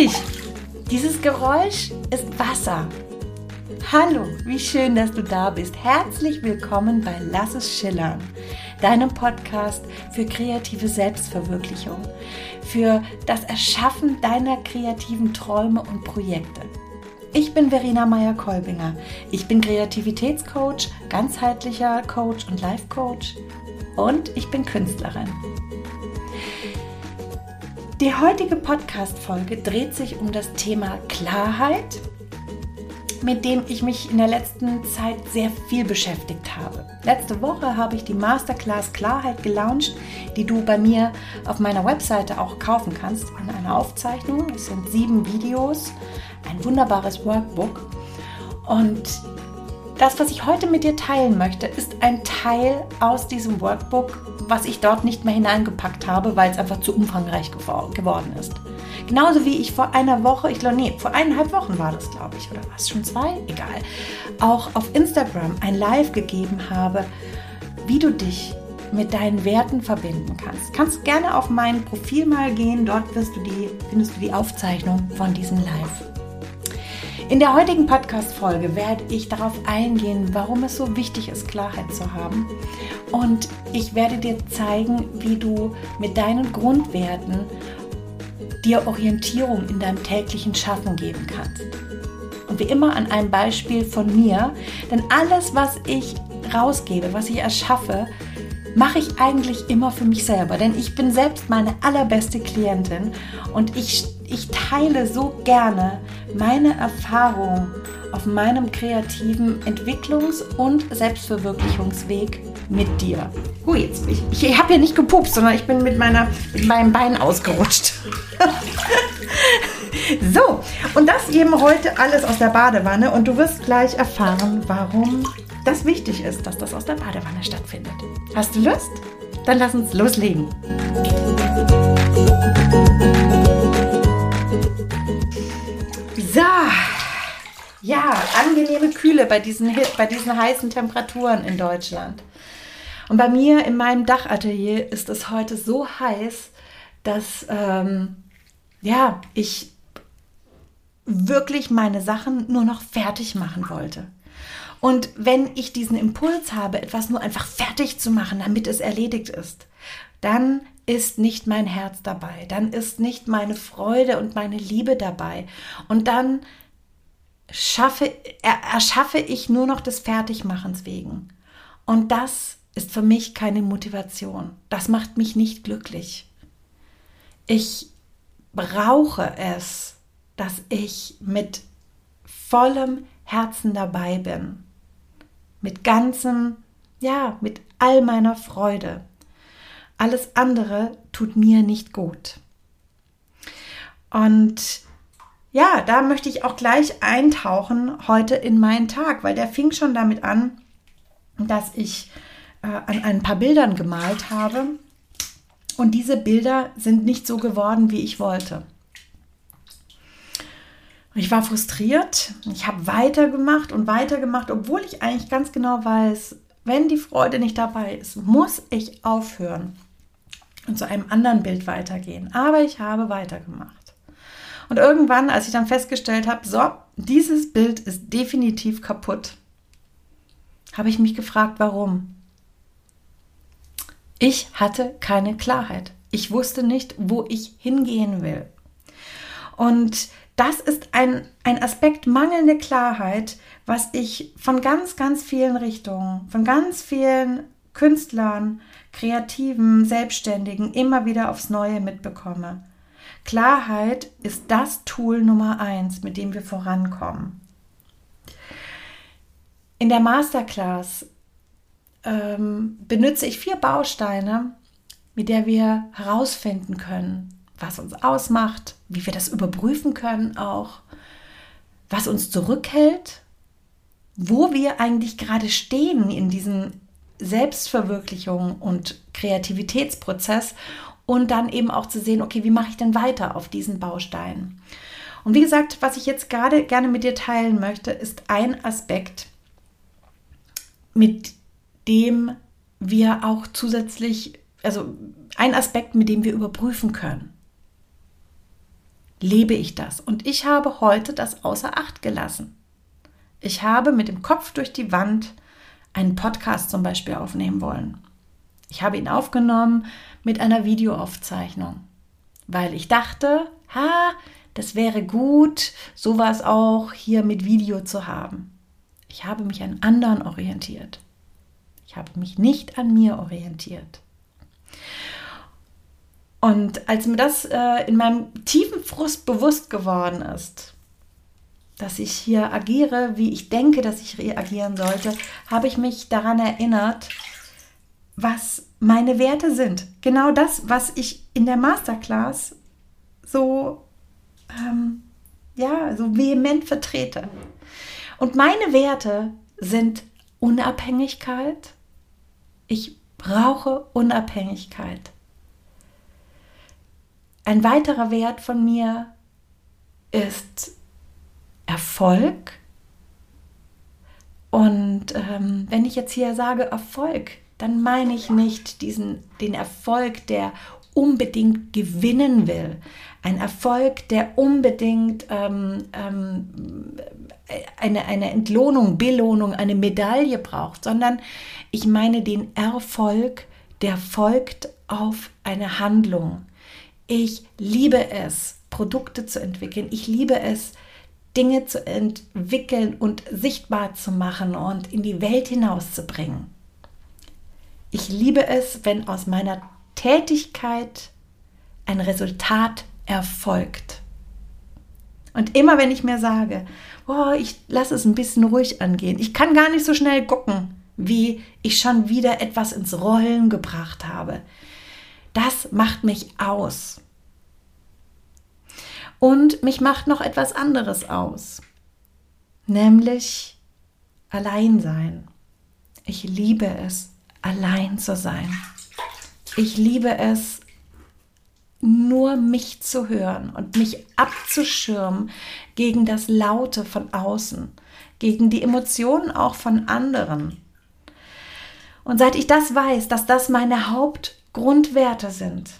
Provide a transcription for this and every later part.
Richtig, dieses Geräusch ist Wasser. Hallo, wie schön, dass du da bist. Herzlich willkommen bei Lass es schillern, deinem Podcast für kreative Selbstverwirklichung, für das Erschaffen deiner kreativen Träume und Projekte. Ich bin Verena Meyer-Kolbinger. Ich bin Kreativitätscoach, ganzheitlicher Coach und Life-Coach und ich bin Künstlerin. Die heutige Podcast-Folge dreht sich um das Thema Klarheit, mit dem ich mich in der letzten Zeit sehr viel beschäftigt habe. Letzte Woche habe ich die Masterclass Klarheit gelauncht, die du bei mir auf meiner Webseite auch kaufen kannst in einer Aufzeichnung. Es sind sieben Videos, ein wunderbares Workbook. Und das, was ich heute mit dir teilen möchte, ist ein Teil aus diesem Workbook, was ich dort nicht mehr hineingepackt habe, weil es einfach zu umfangreich geworden ist. Genauso wie ich vor einer Woche, ich glaube, nee, vor eineinhalb Wochen war das, glaube ich, oder was schon zwei? Egal. Auch auf Instagram ein Live gegeben habe, wie du dich mit deinen Werten verbinden kannst. Kannst gerne auf mein Profil mal gehen, dort du die, findest du die Aufzeichnung von diesem Live. In der heutigen Podcast-Folge werde ich darauf eingehen, warum es so wichtig ist, Klarheit zu haben. Und ich werde dir zeigen, wie du mit deinen Grundwerten dir Orientierung in deinem täglichen Schaffen geben kannst. Und wie immer an einem Beispiel von mir, denn alles, was ich rausgebe, was ich erschaffe, mache ich eigentlich immer für mich selber, denn ich bin selbst meine allerbeste Klientin und ich, ich teile so gerne meine Erfahrung auf meinem kreativen Entwicklungs- und Selbstverwirklichungsweg mit dir. Hui, jetzt, ich, ich habe ja nicht gepupst, sondern ich bin mit, meiner, mit meinem Bein ausgerutscht. so, und das eben heute alles aus der Badewanne und du wirst gleich erfahren, warum das wichtig ist, dass das aus der Badewanne stattfindet. Hast du Lust? Dann lass uns loslegen. So, ja, angenehme Kühle bei diesen, bei diesen heißen Temperaturen in Deutschland. Und bei mir in meinem Dachatelier ist es heute so heiß, dass ähm, ja, ich wirklich meine Sachen nur noch fertig machen wollte. Und wenn ich diesen Impuls habe, etwas nur einfach fertig zu machen, damit es erledigt ist, dann ist nicht mein Herz dabei, dann ist nicht meine Freude und meine Liebe dabei. Und dann schaffe, erschaffe ich nur noch des Fertigmachens wegen. Und das ist für mich keine Motivation. Das macht mich nicht glücklich. Ich brauche es, dass ich mit vollem Herzen dabei bin mit ganzem, ja, mit all meiner Freude. Alles andere tut mir nicht gut. Und ja, da möchte ich auch gleich eintauchen heute in meinen Tag, weil der fing schon damit an, dass ich äh, an ein paar Bildern gemalt habe. Und diese Bilder sind nicht so geworden, wie ich wollte. Ich war frustriert. Ich habe weitergemacht und weitergemacht, obwohl ich eigentlich ganz genau weiß, wenn die Freude nicht dabei ist, muss ich aufhören und zu einem anderen Bild weitergehen. Aber ich habe weitergemacht. Und irgendwann, als ich dann festgestellt habe, so, dieses Bild ist definitiv kaputt, habe ich mich gefragt, warum. Ich hatte keine Klarheit. Ich wusste nicht, wo ich hingehen will. Und das ist ein, ein Aspekt mangelnde Klarheit, was ich von ganz, ganz vielen Richtungen, von ganz vielen Künstlern, Kreativen, Selbstständigen immer wieder aufs Neue mitbekomme. Klarheit ist das Tool Nummer eins, mit dem wir vorankommen. In der Masterclass ähm, benutze ich vier Bausteine, mit der wir herausfinden können, was uns ausmacht, wie wir das überprüfen können auch, was uns zurückhält, wo wir eigentlich gerade stehen in diesem Selbstverwirklichung und Kreativitätsprozess und dann eben auch zu sehen, okay, wie mache ich denn weiter auf diesen Bausteinen? Und wie gesagt, was ich jetzt gerade gerne mit dir teilen möchte, ist ein Aspekt, mit dem wir auch zusätzlich, also ein Aspekt, mit dem wir überprüfen können. lebe ich das. Und ich habe heute das außer Acht gelassen. Ich habe mit dem Kopf durch die Wand einen Podcast zum Beispiel aufnehmen wollen. Ich habe ihn aufgenommen mit einer Videoaufzeichnung, weil ich dachte, ha, das wäre gut, sowas auch hier mit Video zu haben. Ich habe mich an anderen orientiert. Ich habe mich nicht an mir orientiert. Und als mir das äh, in meinem tiefen Frust bewusst geworden ist, dass ich hier agiere, wie ich denke, dass ich reagieren sollte, habe ich mich daran erinnert, was meine Werte sind. Genau das, was ich in der Masterclass so, ähm, ja, so vehement vertrete. Und meine Werte sind Unabhängigkeit. Ich brauche Unabhängigkeit. Ein weiterer Wert von mir ist Erfolg. Und ähm, wenn ich jetzt hier sage Erfolg, dann meine ich nicht diesen, den Erfolg, der unbedingt gewinnen will. Ein Erfolg, der unbedingt ähm, ähm, eine, eine Entlohnung, Belohnung, eine Medaille braucht, sondern ich meine den Erfolg, der folgt auf eine Handlung. Ich liebe es, Produkte zu entwickeln. Ich liebe es, Dinge zu entwickeln und sichtbar zu machen und in die Welt hinauszubringen. Ich liebe es, wenn aus meiner Tätigkeit ein Resultat erfolgt. Und immer wenn ich mir sage, oh, ich lasse es ein bisschen ruhig angehen, ich kann gar nicht so schnell gucken, wie ich schon wieder etwas ins Rollen gebracht habe. Das macht mich aus. Und mich macht noch etwas anderes aus, nämlich Alleinsein. Ich liebe es, allein zu sein. Ich liebe es, nur mich zu hören und mich abzuschirmen gegen das Laute von außen, gegen die Emotionen auch von anderen. Und seit ich das weiß, dass das meine Hauptgrundwerte sind,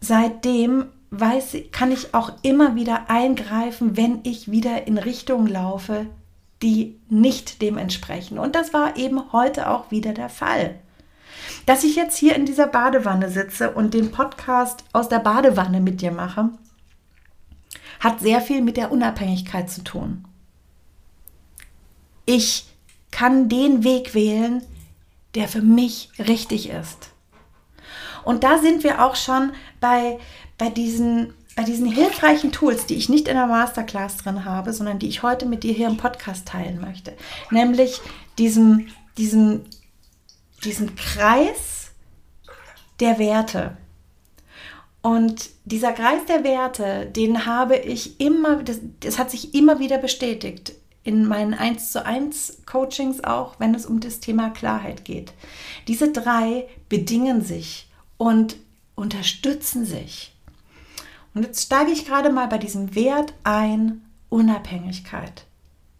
seitdem weiß, kann ich auch immer wieder eingreifen, wenn ich wieder in Richtungen laufe, die nicht dem entsprechen. Und das war eben heute auch wieder der Fall. Dass ich jetzt hier in dieser Badewanne sitze und den Podcast aus der Badewanne mit dir mache, hat sehr viel mit der Unabhängigkeit zu tun. Ich kann den Weg wählen, der für mich richtig ist. Und da sind wir auch schon bei, bei, diesen, bei diesen hilfreichen Tools, die ich nicht in der Masterclass drin habe, sondern die ich heute mit dir hier im Podcast teilen möchte. Nämlich diesem, diesem, diesen Kreis der Werte. Und dieser Kreis der Werte, den habe ich immer, das, das hat sich immer wieder bestätigt in meinen 1 zu 1 Coachings auch, wenn es um das Thema Klarheit geht. Diese drei bedingen sich und unterstützen sich. Und jetzt steige ich gerade mal bei diesem Wert ein, Unabhängigkeit.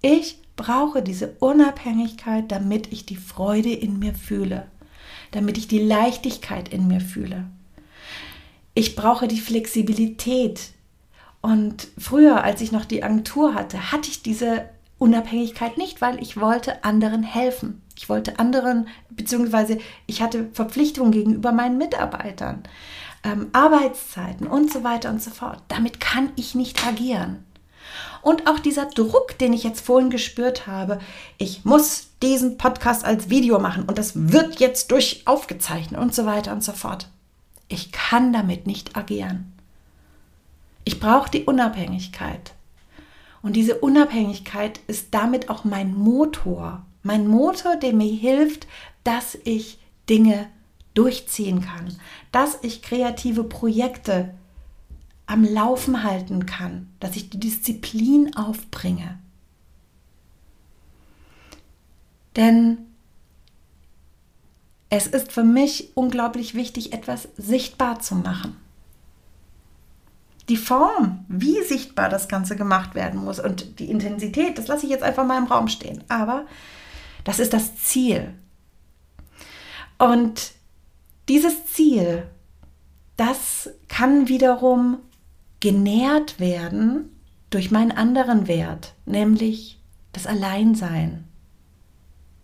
Ich brauche diese Unabhängigkeit, damit ich die Freude in mir fühle, damit ich die Leichtigkeit in mir fühle. Ich brauche die Flexibilität. Und früher, als ich noch die Agentur hatte, hatte ich diese Unabhängigkeit nicht, weil ich wollte anderen helfen. Ich wollte anderen, beziehungsweise ich hatte Verpflichtungen gegenüber meinen Mitarbeitern, ähm, Arbeitszeiten und so weiter und so fort. Damit kann ich nicht agieren. Und auch dieser Druck, den ich jetzt vorhin gespürt habe, ich muss diesen Podcast als Video machen und das wird jetzt durch aufgezeichnet und so weiter und so fort. Ich kann damit nicht agieren. Ich brauche die Unabhängigkeit. Und diese Unabhängigkeit ist damit auch mein Motor, mein Motor, der mir hilft, dass ich Dinge durchziehen kann, dass ich kreative Projekte am Laufen halten kann, dass ich die Disziplin aufbringe. Denn es ist für mich unglaublich wichtig, etwas sichtbar zu machen. Die Form, wie sichtbar das Ganze gemacht werden muss und die Intensität, das lasse ich jetzt einfach mal im Raum stehen. Aber das ist das Ziel. Und dieses Ziel, das kann wiederum genährt werden durch meinen anderen Wert, nämlich das Alleinsein,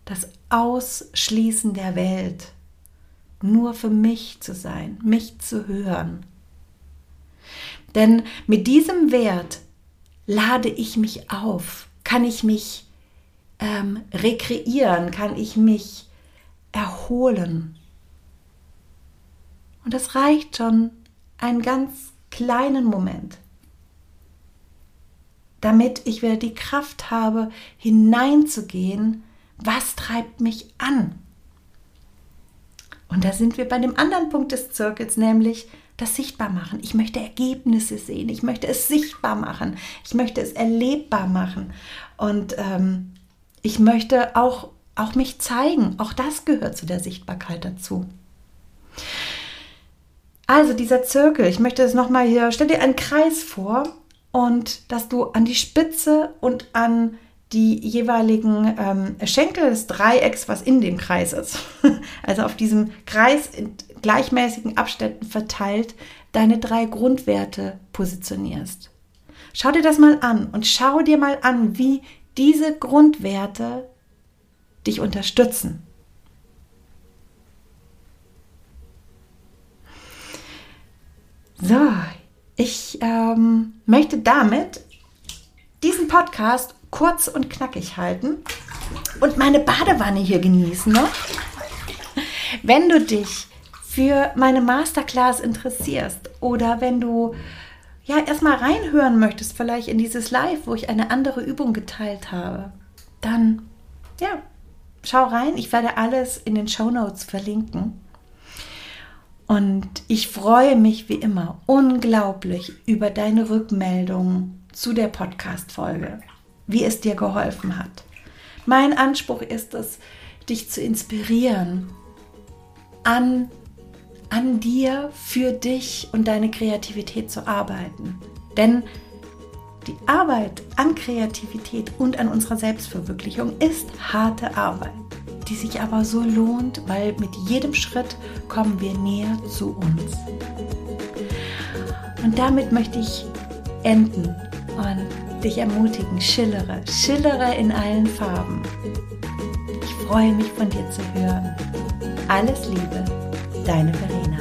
das Ausschließen der Welt, nur für mich zu sein, mich zu hören. Denn mit diesem Wert lade ich mich auf, kann ich mich ähm, rekreieren, kann ich mich erholen. Und das reicht schon einen ganz kleinen Moment, damit ich wieder die Kraft habe, hineinzugehen, was treibt mich an. Und da sind wir bei dem anderen Punkt des Zirkels, nämlich das sichtbar machen. Ich möchte Ergebnisse sehen, ich möchte es sichtbar machen, ich möchte es erlebbar machen. Und ähm, ich möchte auch, auch mich zeigen. Auch das gehört zu der Sichtbarkeit dazu. Also dieser Zirkel, ich möchte es nochmal hier, stell dir einen Kreis vor und dass du an die Spitze und an die jeweiligen ähm, Schenkel des Dreiecks, was in dem Kreis ist, also auf diesem Kreis in gleichmäßigen Abständen verteilt, deine drei Grundwerte positionierst. Schau dir das mal an und schau dir mal an, wie diese Grundwerte dich unterstützen. So, ich ähm, möchte damit diesen Podcast kurz und knackig halten und meine Badewanne hier genießen. Ne? Wenn du dich für meine Masterclass interessierst oder wenn du ja erstmal reinhören möchtest, vielleicht in dieses Live, wo ich eine andere Übung geteilt habe, dann ja, schau rein. Ich werde alles in den Show Notes verlinken. Und ich freue mich wie immer unglaublich über deine Rückmeldung zu der Podcast-Folge, wie es dir geholfen hat. Mein Anspruch ist es, dich zu inspirieren, an an dir, für dich und deine Kreativität zu arbeiten. Denn die Arbeit an Kreativität und an unserer Selbstverwirklichung ist harte Arbeit, die sich aber so lohnt, weil mit jedem Schritt kommen wir näher zu uns. Und damit möchte ich enden und dich ermutigen, schillere, schillere in allen Farben. Ich freue mich von dir zu hören. Alles Liebe Deine Verena.